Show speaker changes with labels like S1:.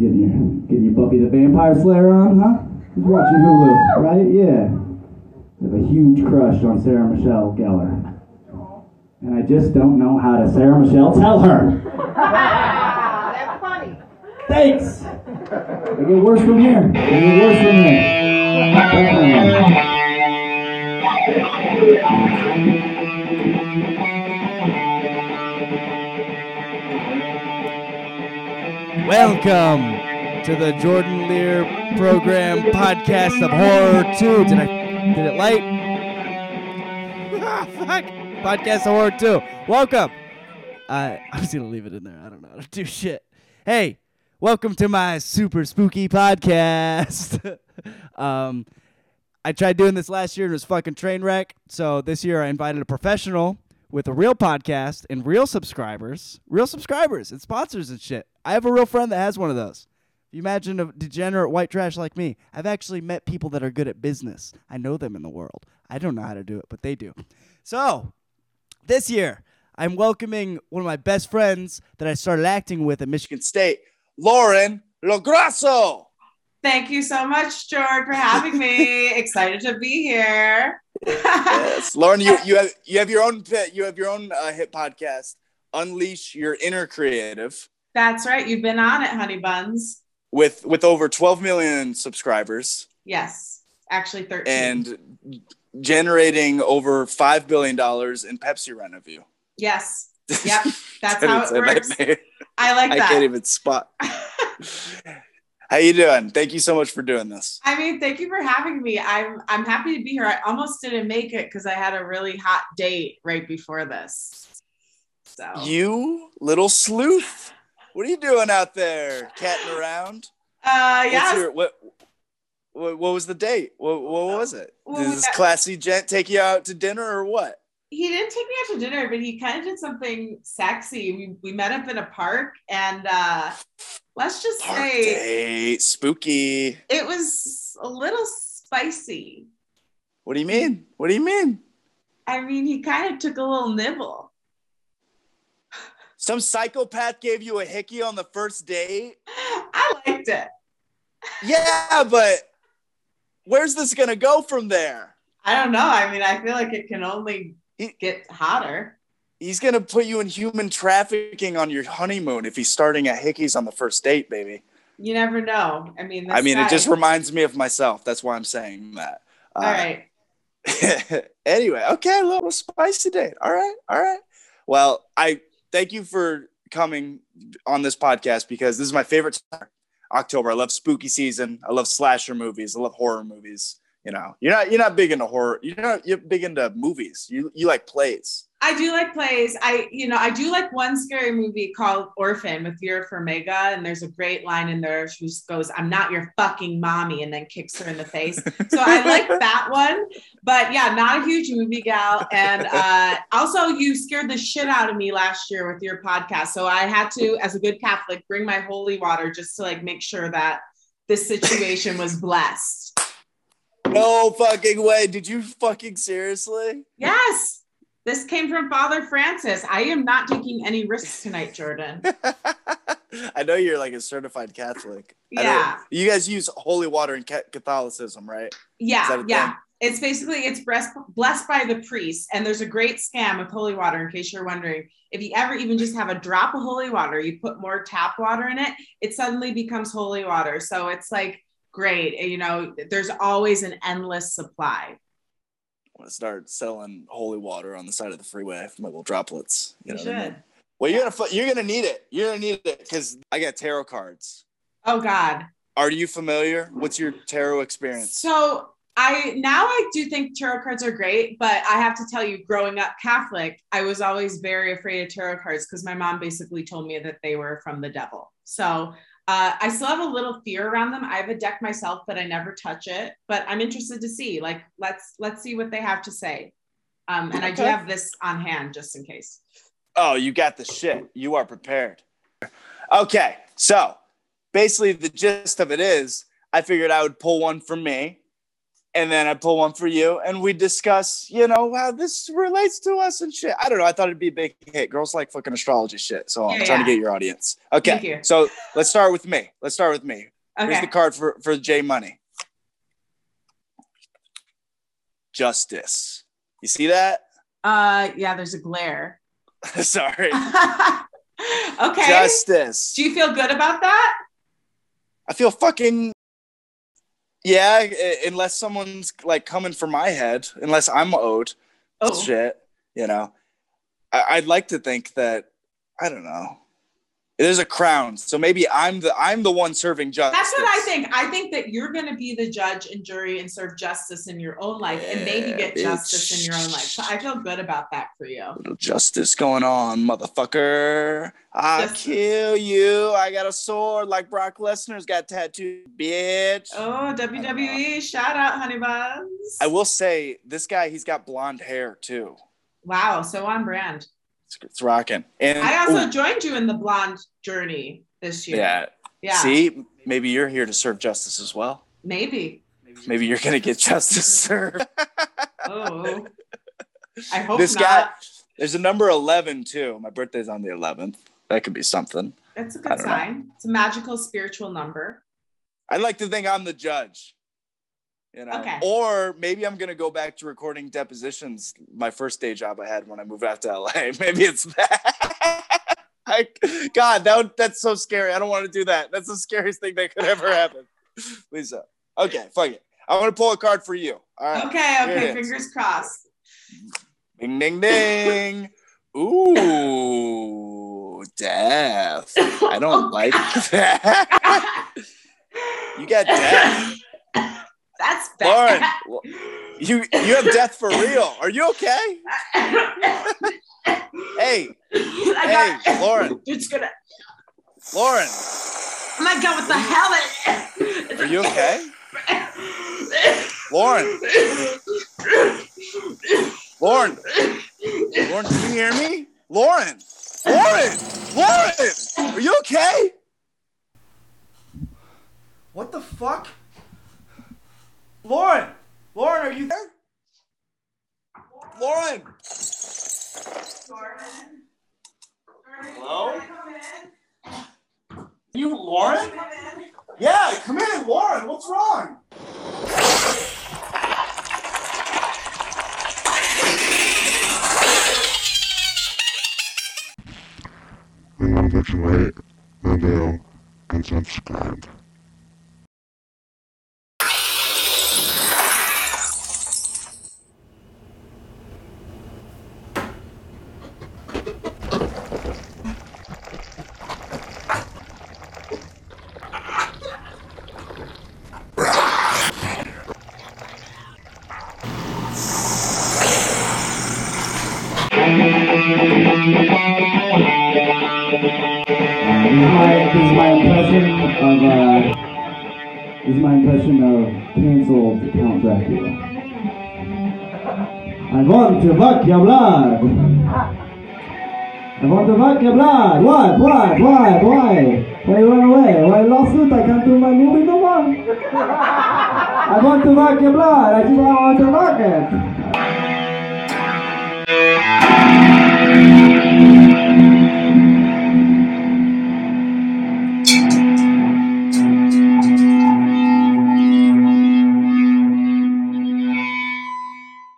S1: getting your getting your Buffy the Vampire Slayer on, huh? Who's watching Hulu, right? Yeah. I have a huge crush on Sarah Michelle Gellar. And I just don't know how to Sarah Michelle tell her.
S2: That's funny.
S1: Thanks. It get worse from here. It get worse from here.
S3: Welcome to the Jordan Leer program podcast of horror 2. Did I did it light? Ah, Fuck. Podcast of horror 2. Welcome. I I was going to leave it in there. I don't know how to do shit. Hey, welcome to my super spooky podcast. um I tried doing this last year and it was fucking train wreck. So this year I invited a professional with a real podcast and real subscribers, real subscribers and sponsors and shit. I have a real friend that has one of those. If you imagine a degenerate white trash like me, I've actually met people that are good at business. I know them in the world. I don't know how to do it, but they do. So this year, I'm welcoming one of my best friends that I started acting with at Michigan State, Lauren Lograsso.
S2: Thank you so much, George, for having me. Excited to be here.
S3: yes, Lauren, you you have you have your own you have your own uh, hit podcast, Unleash Your Inner Creative,
S2: That's right. You've been on it, Honey Buns.
S3: with with over 12 million subscribers
S2: Yes, actually 13.
S3: and generating over five billion dollars in Pepsi revenue.
S2: yes, yep. That's how it works. I like
S3: I can't even spot. How you doing? Thank you so much for doing this.
S2: I mean, thank you for having me. I'm I'm happy to be here. I almost didn't make it because I had a really hot date right before this. So
S3: You little sleuth. What are you doing out there, catting around?
S2: uh
S3: What's
S2: yeah,
S3: your- what, what what was the date? What what was it?
S2: Well,
S3: Did this
S2: got-
S3: classy gent take you out to dinner or what?
S2: he didn't take me out to dinner, but he kind of did something sexy. We, we met up in a park, and uh, let's just
S3: Park
S2: say
S3: date, spooky.
S2: it was a little spicy.
S3: What do you mean? What do you mean?
S2: I mean, he kind of took a little nibble.
S3: Some psychopath gave you a hickey on the first date?
S2: I liked it.
S3: Yeah, but where's this gonna go from there?
S2: I don't know. I mean, I feel like it can only get hotter.
S3: He's gonna put you in human trafficking on your honeymoon if he's starting at hickeys on the first date, baby.
S2: You never know. I mean,
S3: I mean,
S2: guy-
S3: it just reminds me of myself. That's why I'm saying that. Uh,
S2: all right.
S3: anyway, okay, a little spicy date. All right, all right. Well, I thank you for coming on this podcast because this is my favorite time. October. I love spooky season. I love slasher movies. I love horror movies. You know, you're not you're not big into horror. You're not you're big into movies. You you like plays.
S2: I do like plays. I, you know, I do like one scary movie called Orphan with Vera Farmiga, and there's a great line in there. She just goes, "I'm not your fucking mommy," and then kicks her in the face. So I like that one. But yeah, not a huge movie gal. And uh, also, you scared the shit out of me last year with your podcast. So I had to, as a good Catholic, bring my holy water just to like make sure that this situation was blessed.
S3: No fucking way. Did you fucking seriously?
S2: Yes. This came from Father Francis. I am not taking any risks tonight, Jordan.
S3: I know you're like a certified Catholic.
S2: Yeah.
S3: You guys use holy water in Catholicism, right?
S2: Yeah, yeah.
S3: thing?
S2: It's basically it's blessed, blessed by the priest, and there's a great scam with holy water. In case you're wondering, if you ever even just have a drop of holy water, you put more tap water in it, it suddenly becomes holy water. So it's like great. You know, there's always an endless supply.
S3: I'm gonna start selling holy water on the side of the freeway for my little droplets. You
S2: You
S3: know what I
S2: should.
S3: mean? Well, you're gonna you're gonna need it. You're gonna need it because I got tarot cards.
S2: Oh God.
S3: Are you familiar? What's your tarot experience?
S2: So I now I do think tarot cards are great, but I have to tell you, growing up Catholic, I was always very afraid of tarot cards because my mom basically told me that they were from the devil. So uh, I still have a little fear around them. I have a deck myself, but I never touch it. But I'm interested to see. Like, let's let's see what they have to say. Um, and I do have this on hand just in case.
S3: Oh, you got the shit. You are prepared. Okay, so basically the gist of it is, I figured I would pull one from me, and then I pull one for you, and we discuss, you know, how this relates to us and shit. I don't know. I thought it'd be a big hit. Girls like fucking astrology shit, so I'm
S2: Yeah,
S3: trying to get your audience.
S2: Thank
S3: Okay,
S2: you.
S3: so let's start with me. Let's start with me.
S2: Okay.
S3: Here's the card for for J Money. Justice. You see that?
S2: Uh, yeah, there's a glare.
S3: Sorry.
S2: okay.
S3: Justice.
S2: Do you feel good about that?
S3: I feel fucking yeah. Eh, unless someone's like coming for my head, unless I'm owed
S2: Oh,
S3: shit, you know. I, I'd like to think that I don't know. There's a crown, so maybe I'm the I'm the one serving justice.
S2: that's what I think. I think that you're going to be the judge and jury and serve justice in your own life, and maybe
S3: Yeah,
S2: get justice in your own life. So I feel good about that for you.
S3: Little justice going on, motherfucker. I'll
S2: Justice.
S3: kill you. I got a sword like Brock Lesnar's got tattooed, bitch.
S2: Oh, WWE! Shout out, Honey Buns.
S3: I will say this guy, he's got blonde hair too.
S2: Wow, so on brand.
S3: It's, it's rocking. And
S2: I also
S3: ooh,
S2: joined you in the blonde journey this year.
S3: yeah.
S2: Yeah.
S3: See, maybe you're here to serve justice as well.
S2: Maybe.
S3: Maybe you're gonna get justice served.
S2: Oh. I hope
S3: this
S2: not.
S3: guy, there's a number 11 too. My birthday's on the 11th. That could be something.
S2: That's a good
S3: don't know.
S2: sign. It's a magical spiritual number.
S3: I'd like to think I'm the judge. You know,
S2: Okay.
S3: or maybe I'm gonna go back to recording depositions. My first day job I had when I moved out to LA. Maybe it's that. I, God, that that's so scary. I don't want to do that. That's the scariest thing that could ever happen. Lisa. Okay, fuck it. I'm gonna pull a card for you. All right.
S2: Okay, okay, fingers crossed.
S3: Ding ding ding. Ooh, death. I don't like that. You got death.
S2: That's
S3: Lauren, you you have death for real. Are you okay? Hey,
S2: I
S3: hey, Lauren.
S2: It's gonna.
S3: Lauren,
S2: Oh my god, what the hell?
S3: are you okay? Lauren, Lauren, Lauren, can you hear me? Lauren, Lauren, Lauren, are you okay? What the fuck? Lauren, Lauren, are you there? Lauren. Hello? You Lauren? Yeah, come in, Lauren. What's wrong?
S4: Remember to rate, review, and subscribe.
S5: Hansel Count Dracula. I want to fuck your blood. I want to fuck your blood. Why? Why? Why? Why? Why run away? Why lawsuit? I can't do my movie no more. I want to fuck your blood. I just want to fuck it.